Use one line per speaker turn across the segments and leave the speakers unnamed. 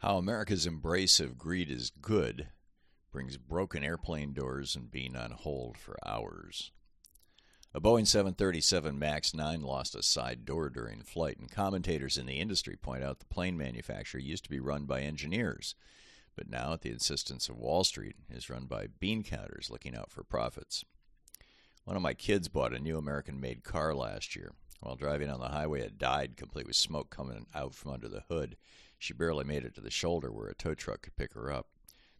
How America's embrace of greed is good brings broken airplane doors and being on hold for hours. A Boeing 737 MAX 9 lost a side door during flight, and commentators in the industry point out the plane manufacturer used to be run by engineers, but now, at the insistence of Wall Street, is run by bean counters looking out for profits. One of my kids bought a new American made car last year. While driving on the highway, it died, complete with smoke coming out from under the hood. She barely made it to the shoulder where a tow truck could pick her up.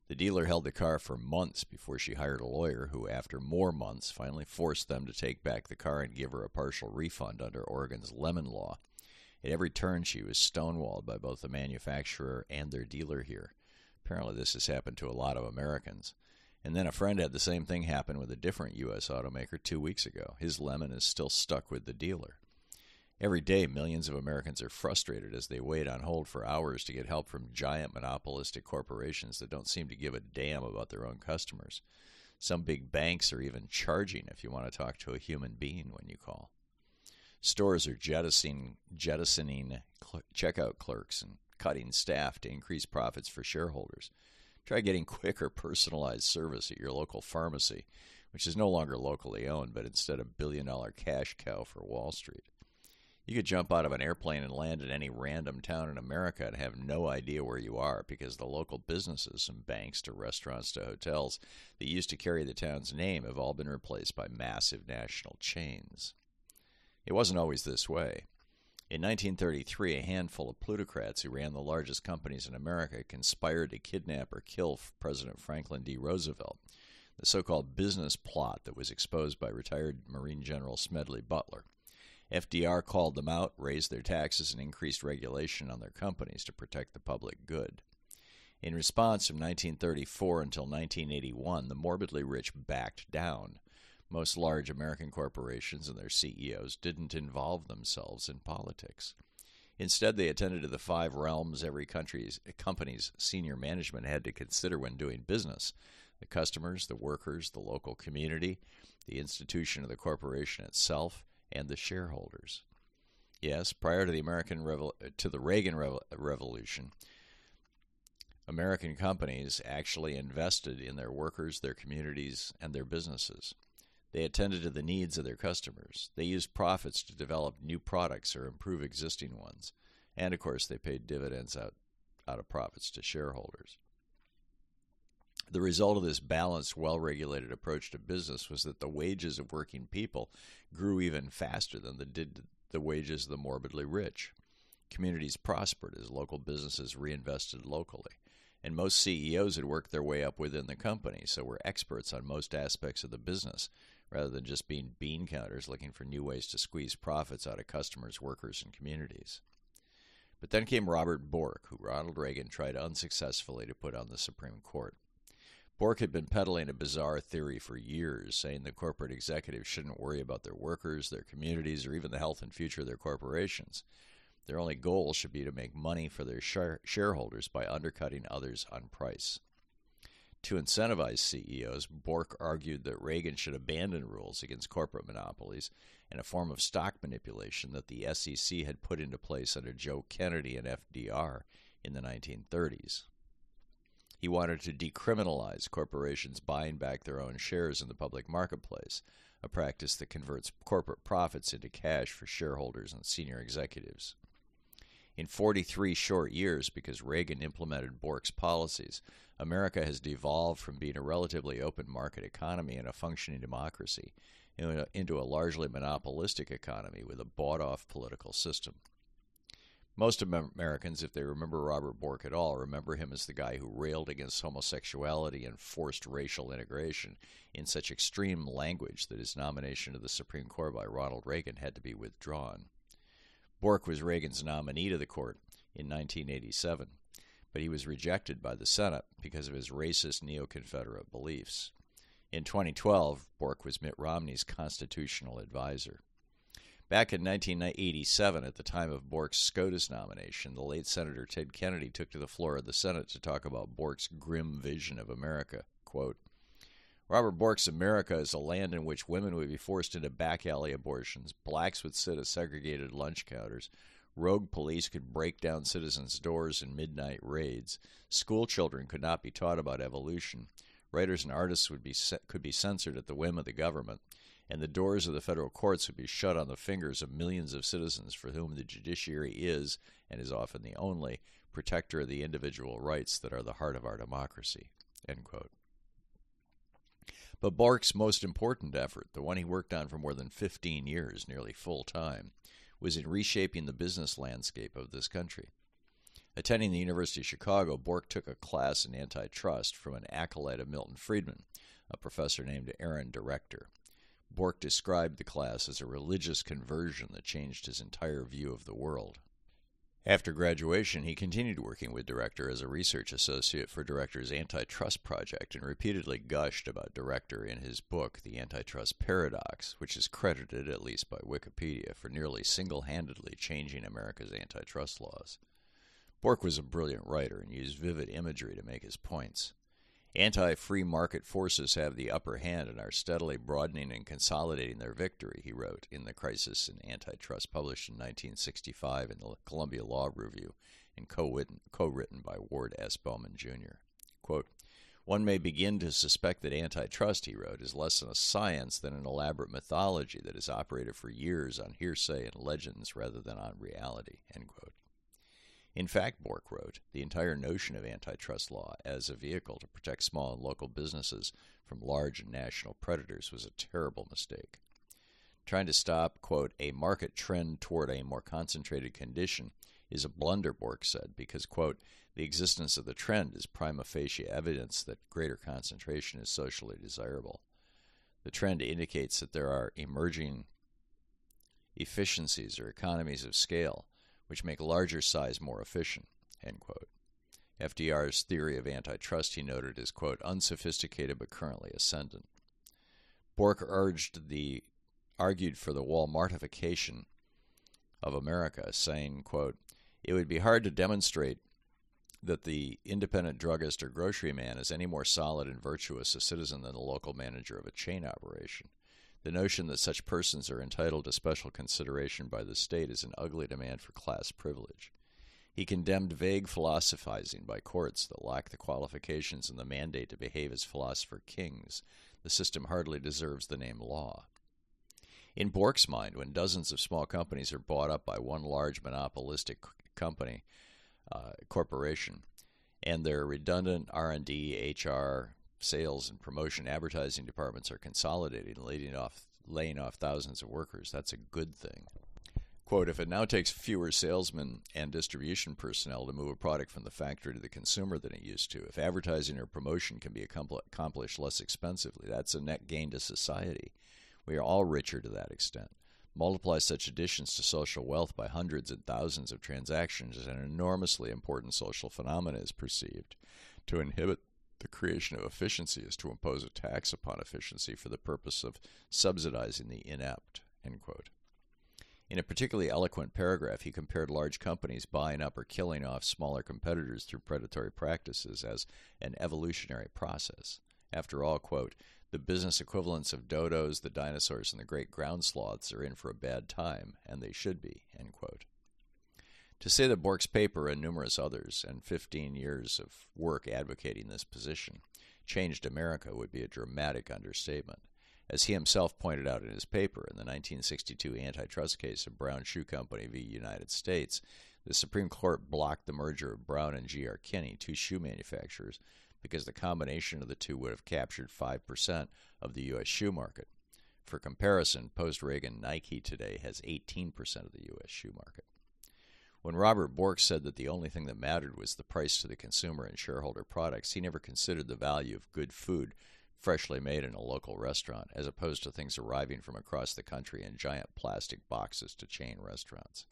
The dealer held the car for months before she hired a lawyer who, after more months, finally forced them to take back the car and give her a partial refund under Oregon's lemon law. At every turn, she was stonewalled by both the manufacturer and their dealer here. Apparently, this has happened to a lot of Americans. And then a friend had the same thing happen with a different U.S. automaker two weeks ago. His lemon is still stuck with the dealer. Every day, millions of Americans are frustrated as they wait on hold for hours to get help from giant monopolistic corporations that don't seem to give a damn about their own customers. Some big banks are even charging if you want to talk to a human being when you call. Stores are jettisoning, jettisoning cl- checkout clerks and cutting staff to increase profits for shareholders. Try getting quicker, personalized service at your local pharmacy, which is no longer locally owned, but instead a billion dollar cash cow for Wall Street. You could jump out of an airplane and land in any random town in America and have no idea where you are because the local businesses, from banks to restaurants to hotels, that used to carry the town's name have all been replaced by massive national chains. It wasn't always this way. In 1933, a handful of plutocrats who ran the largest companies in America conspired to kidnap or kill President Franklin D. Roosevelt. The so called business plot that was exposed by retired Marine General Smedley Butler. FDR called them out, raised their taxes, and increased regulation on their companies to protect the public good. In response, from 1934 until 1981, the morbidly rich backed down. Most large American corporations and their CEOs didn't involve themselves in politics. Instead, they attended to the five realms every country's company's senior management had to consider when doing business the customers, the workers, the local community, the institution of the corporation itself, and the shareholders. Yes, prior to the American Revol- to the Reagan Revo- Revolution, American companies actually invested in their workers, their communities, and their businesses. They attended to the needs of their customers. They used profits to develop new products or improve existing ones. And of course, they paid dividends out, out of profits to shareholders. The result of this balanced, well regulated approach to business was that the wages of working people grew even faster than the did the wages of the morbidly rich. Communities prospered as local businesses reinvested locally. And most CEOs had worked their way up within the company, so were experts on most aspects of the business, rather than just being bean counters looking for new ways to squeeze profits out of customers, workers, and communities. But then came Robert Bork, who Ronald Reagan tried unsuccessfully to put on the Supreme Court. Bork had been peddling a bizarre theory for years, saying that corporate executives shouldn't worry about their workers, their communities, or even the health and future of their corporations. Their only goal should be to make money for their share- shareholders by undercutting others on price. To incentivize CEOs, Bork argued that Reagan should abandon rules against corporate monopolies and a form of stock manipulation that the SEC had put into place under Joe Kennedy and FDR in the 1930s. He wanted to decriminalize corporations buying back their own shares in the public marketplace, a practice that converts corporate profits into cash for shareholders and senior executives. In 43 short years, because Reagan implemented Bork's policies, America has devolved from being a relatively open market economy and a functioning democracy into a largely monopolistic economy with a bought off political system. Most Americans, if they remember Robert Bork at all, remember him as the guy who railed against homosexuality and forced racial integration in such extreme language that his nomination to the Supreme Court by Ronald Reagan had to be withdrawn. Bork was Reagan's nominee to the court in 1987, but he was rejected by the Senate because of his racist neo Confederate beliefs. In 2012, Bork was Mitt Romney's constitutional advisor. Back in 1987, at the time of Bork's SCOTUS nomination, the late Senator Ted Kennedy took to the floor of the Senate to talk about Bork's grim vision of America. Quote, Robert Bork's America is a land in which women would be forced into back alley abortions, blacks would sit at segregated lunch counters, rogue police could break down citizens' doors in midnight raids, school children could not be taught about evolution, writers and artists would be could be censored at the whim of the government, and the doors of the federal courts would be shut on the fingers of millions of citizens for whom the judiciary is, and is often the only, protector of the individual rights that are the heart of our democracy. But Bork's most important effort, the one he worked on for more than 15 years, nearly full time, was in reshaping the business landscape of this country. Attending the University of Chicago, Bork took a class in antitrust from an acolyte of Milton Friedman, a professor named Aaron Director. Bork described the class as a religious conversion that changed his entire view of the world. After graduation, he continued working with Director as a research associate for Director's antitrust project and repeatedly gushed about Director in his book, The Antitrust Paradox, which is credited, at least by Wikipedia, for nearly single handedly changing America's antitrust laws. Bork was a brilliant writer and used vivid imagery to make his points. Anti free market forces have the upper hand and are steadily broadening and consolidating their victory, he wrote in The Crisis in Antitrust, published in 1965 in the Columbia Law Review and co written by Ward S. Bowman, Jr. Quote, one may begin to suspect that antitrust, he wrote, is less a science than an elaborate mythology that has operated for years on hearsay and legends rather than on reality. End quote. In fact, Bork wrote, the entire notion of antitrust law as a vehicle to protect small and local businesses from large and national predators was a terrible mistake. Trying to stop, quote, a market trend toward a more concentrated condition is a blunder, Bork said, because, quote, the existence of the trend is prima facie evidence that greater concentration is socially desirable. The trend indicates that there are emerging efficiencies or economies of scale which make larger size more efficient. FDR's theory of antitrust, he noted, is, quote, unsophisticated but currently ascendant. Bork urged the argued for the Walmartification of America, saying, quote, it would be hard to demonstrate that the independent druggist or grocery man is any more solid and virtuous a citizen than the local manager of a chain operation. The notion that such persons are entitled to special consideration by the state is an ugly demand for class privilege. He condemned vague philosophizing by courts that lack the qualifications and the mandate to behave as philosopher kings. The system hardly deserves the name law. In Bork's mind, when dozens of small companies are bought up by one large monopolistic company, uh, corporation, and their redundant R&D, HR, sales and promotion advertising departments are consolidating laying off, laying off thousands of workers. That's a good thing. Quote, if it now takes fewer salesmen and distribution personnel to move a product from the factory to the consumer than it used to, if advertising or promotion can be accomplished less expensively, that's a net gain to society. We are all richer to that extent. Multiply such additions to social wealth by hundreds and thousands of transactions, and an enormously important social phenomenon is perceived. To inhibit the creation of efficiency is to impose a tax upon efficiency for the purpose of subsidizing the inept. In a particularly eloquent paragraph, he compared large companies buying up or killing off smaller competitors through predatory practices as an evolutionary process. After all, quote, the business equivalents of dodos, the dinosaurs, and the great ground sloths are in for a bad time, and they should be, end quote. To say that Bork's paper and numerous others, and 15 years of work advocating this position, changed America would be a dramatic understatement. As he himself pointed out in his paper in the 1962 antitrust case of Brown Shoe Company v. United States, the Supreme Court blocked the merger of Brown and G.R. Kinney, two shoe manufacturers, because the combination of the two would have captured 5% of the U.S. shoe market. For comparison, post Reagan Nike today has 18% of the U.S. shoe market. When Robert Bork said that the only thing that mattered was the price to the consumer in shareholder products, he never considered the value of good food freshly made in a local restaurant, as opposed to things arriving from across the country in giant plastic boxes to chain restaurants.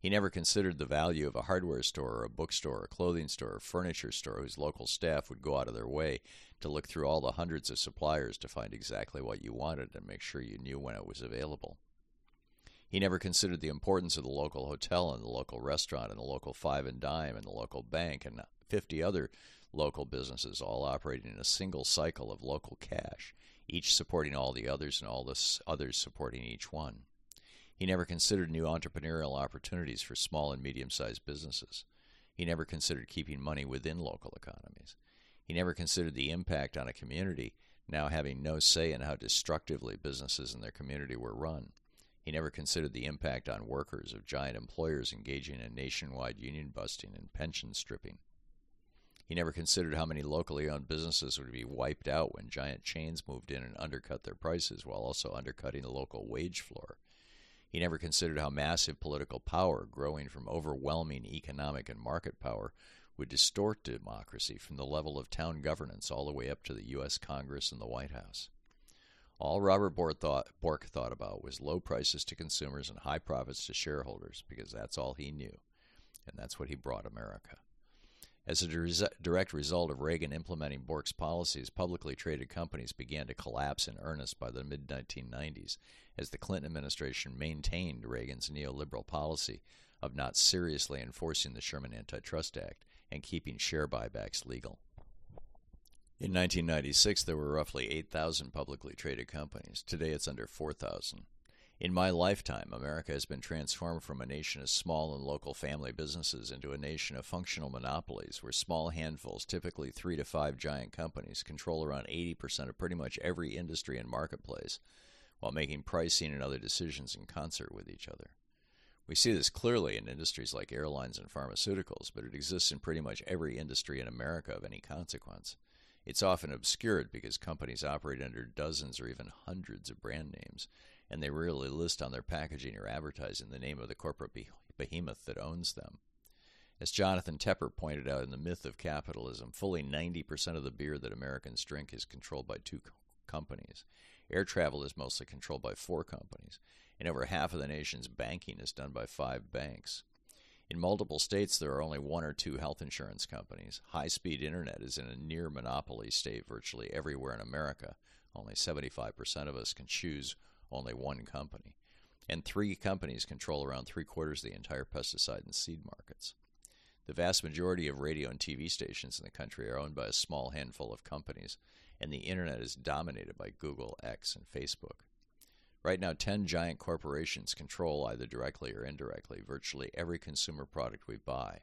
He never considered the value of a hardware store or a bookstore, or a clothing store, or furniture store whose local staff would go out of their way to look through all the hundreds of suppliers to find exactly what you wanted and make sure you knew when it was available. He never considered the importance of the local hotel and the local restaurant and the local five and dime and the local bank and 50 other local businesses all operating in a single cycle of local cash, each supporting all the others and all the others supporting each one. He never considered new entrepreneurial opportunities for small and medium sized businesses. He never considered keeping money within local economies. He never considered the impact on a community now having no say in how destructively businesses in their community were run. He never considered the impact on workers of giant employers engaging in nationwide union busting and pension stripping. He never considered how many locally owned businesses would be wiped out when giant chains moved in and undercut their prices while also undercutting the local wage floor. He never considered how massive political power, growing from overwhelming economic and market power, would distort democracy from the level of town governance all the way up to the U.S. Congress and the White House. All Robert Bork thought, Bork thought about was low prices to consumers and high profits to shareholders because that's all he knew. And that's what he brought America. As a direct result of Reagan implementing Bork's policies, publicly traded companies began to collapse in earnest by the mid 1990s as the Clinton administration maintained Reagan's neoliberal policy of not seriously enforcing the Sherman Antitrust Act and keeping share buybacks legal. In 1996, there were roughly 8,000 publicly traded companies. Today, it's under 4,000. In my lifetime, America has been transformed from a nation of small and local family businesses into a nation of functional monopolies where small handfuls, typically three to five giant companies, control around 80% of pretty much every industry and marketplace while making pricing and other decisions in concert with each other. We see this clearly in industries like airlines and pharmaceuticals, but it exists in pretty much every industry in America of any consequence. It's often obscured because companies operate under dozens or even hundreds of brand names, and they rarely list on their packaging or advertising the name of the corporate behemoth that owns them. As Jonathan Tepper pointed out in The Myth of Capitalism, fully 90% of the beer that Americans drink is controlled by two companies. Air travel is mostly controlled by four companies, and over half of the nation's banking is done by five banks. In multiple states, there are only one or two health insurance companies. High speed internet is in a near monopoly state virtually everywhere in America. Only 75% of us can choose only one company. And three companies control around three quarters of the entire pesticide and seed markets. The vast majority of radio and TV stations in the country are owned by a small handful of companies, and the internet is dominated by Google, X, and Facebook. Right now, 10 giant corporations control, either directly or indirectly, virtually every consumer product we buy.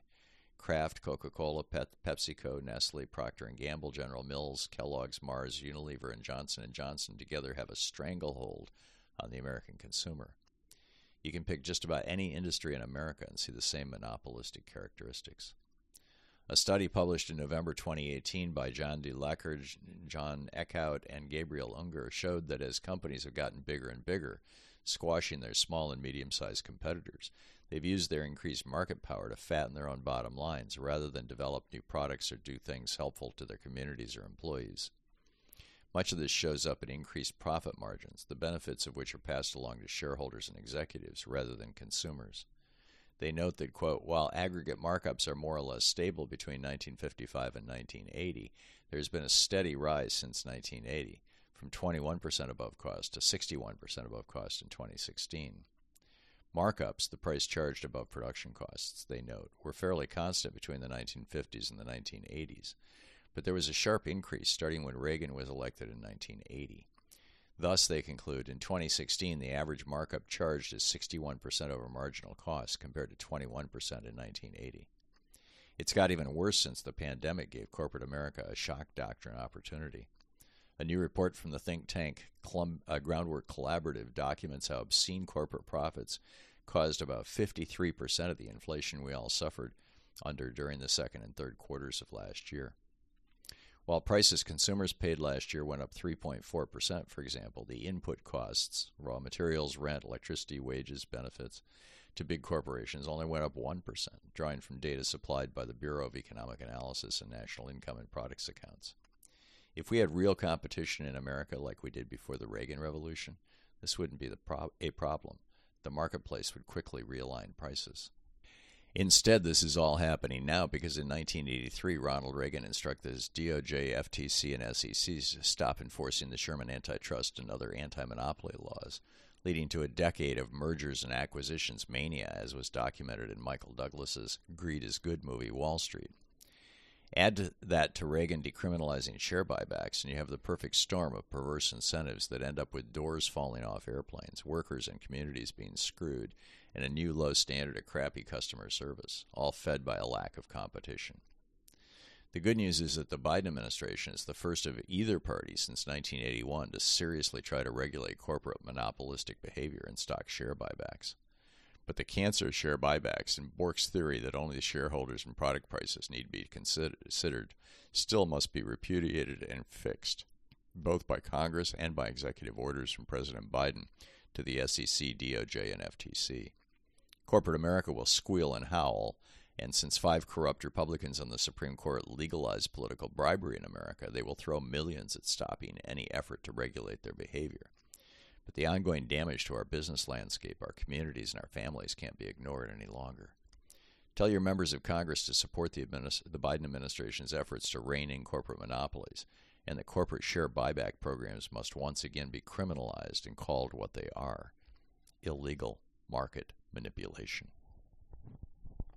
Kraft, Coca-Cola, PepsiCo, Nestle, Procter & Gamble, General Mills, Kellogg's, Mars, Unilever, and Johnson & Johnson together have a stranglehold on the American consumer. You can pick just about any industry in America and see the same monopolistic characteristics. A study published in November 2018 by John D. John Eeckhout, and Gabriel Unger showed that as companies have gotten bigger and bigger, squashing their small and medium sized competitors, they've used their increased market power to fatten their own bottom lines rather than develop new products or do things helpful to their communities or employees. Much of this shows up in increased profit margins, the benefits of which are passed along to shareholders and executives rather than consumers. They note that, quote, while aggregate markups are more or less stable between 1955 and 1980, there has been a steady rise since 1980, from 21% above cost to 61% above cost in 2016. Markups, the price charged above production costs, they note, were fairly constant between the 1950s and the 1980s, but there was a sharp increase starting when Reagan was elected in 1980. Thus, they conclude, in 2016, the average markup charged is 61% over marginal cost compared to 21% in 1980. It's got even worse since the pandemic gave corporate America a shock doctrine opportunity. A new report from the think tank Clum, uh, Groundwork Collaborative documents how obscene corporate profits caused about 53% of the inflation we all suffered under during the second and third quarters of last year. While prices consumers paid last year went up 3.4%, for example, the input costs, raw materials, rent, electricity, wages, benefits, to big corporations only went up 1%, drawing from data supplied by the Bureau of Economic Analysis and National Income and Products Accounts. If we had real competition in America like we did before the Reagan Revolution, this wouldn't be a problem. The marketplace would quickly realign prices. Instead, this is all happening now because in 1983, Ronald Reagan instructed his DOJ, FTC, and SEC to stop enforcing the Sherman antitrust and other anti monopoly laws, leading to a decade of mergers and acquisitions mania, as was documented in Michael Douglas's Greed is Good movie, Wall Street. Add that to Reagan decriminalizing share buybacks, and you have the perfect storm of perverse incentives that end up with doors falling off airplanes, workers and communities being screwed, and a new low standard of crappy customer service, all fed by a lack of competition. The good news is that the Biden administration is the first of either party since 1981 to seriously try to regulate corporate monopolistic behavior and stock share buybacks. But the cancer of share buybacks and Bork's theory that only the shareholders and product prices need be considered still must be repudiated and fixed, both by Congress and by executive orders from President Biden to the SEC, DOJ, and FTC. Corporate America will squeal and howl, and since five corrupt Republicans on the Supreme Court legalized political bribery in America, they will throw millions at stopping any effort to regulate their behavior. But the ongoing damage to our business landscape, our communities, and our families can't be ignored any longer. Tell your members of Congress to support the, administ- the Biden administration's efforts to rein in corporate monopolies, and the corporate share buyback programs must once again be criminalized and called what they are illegal market manipulation.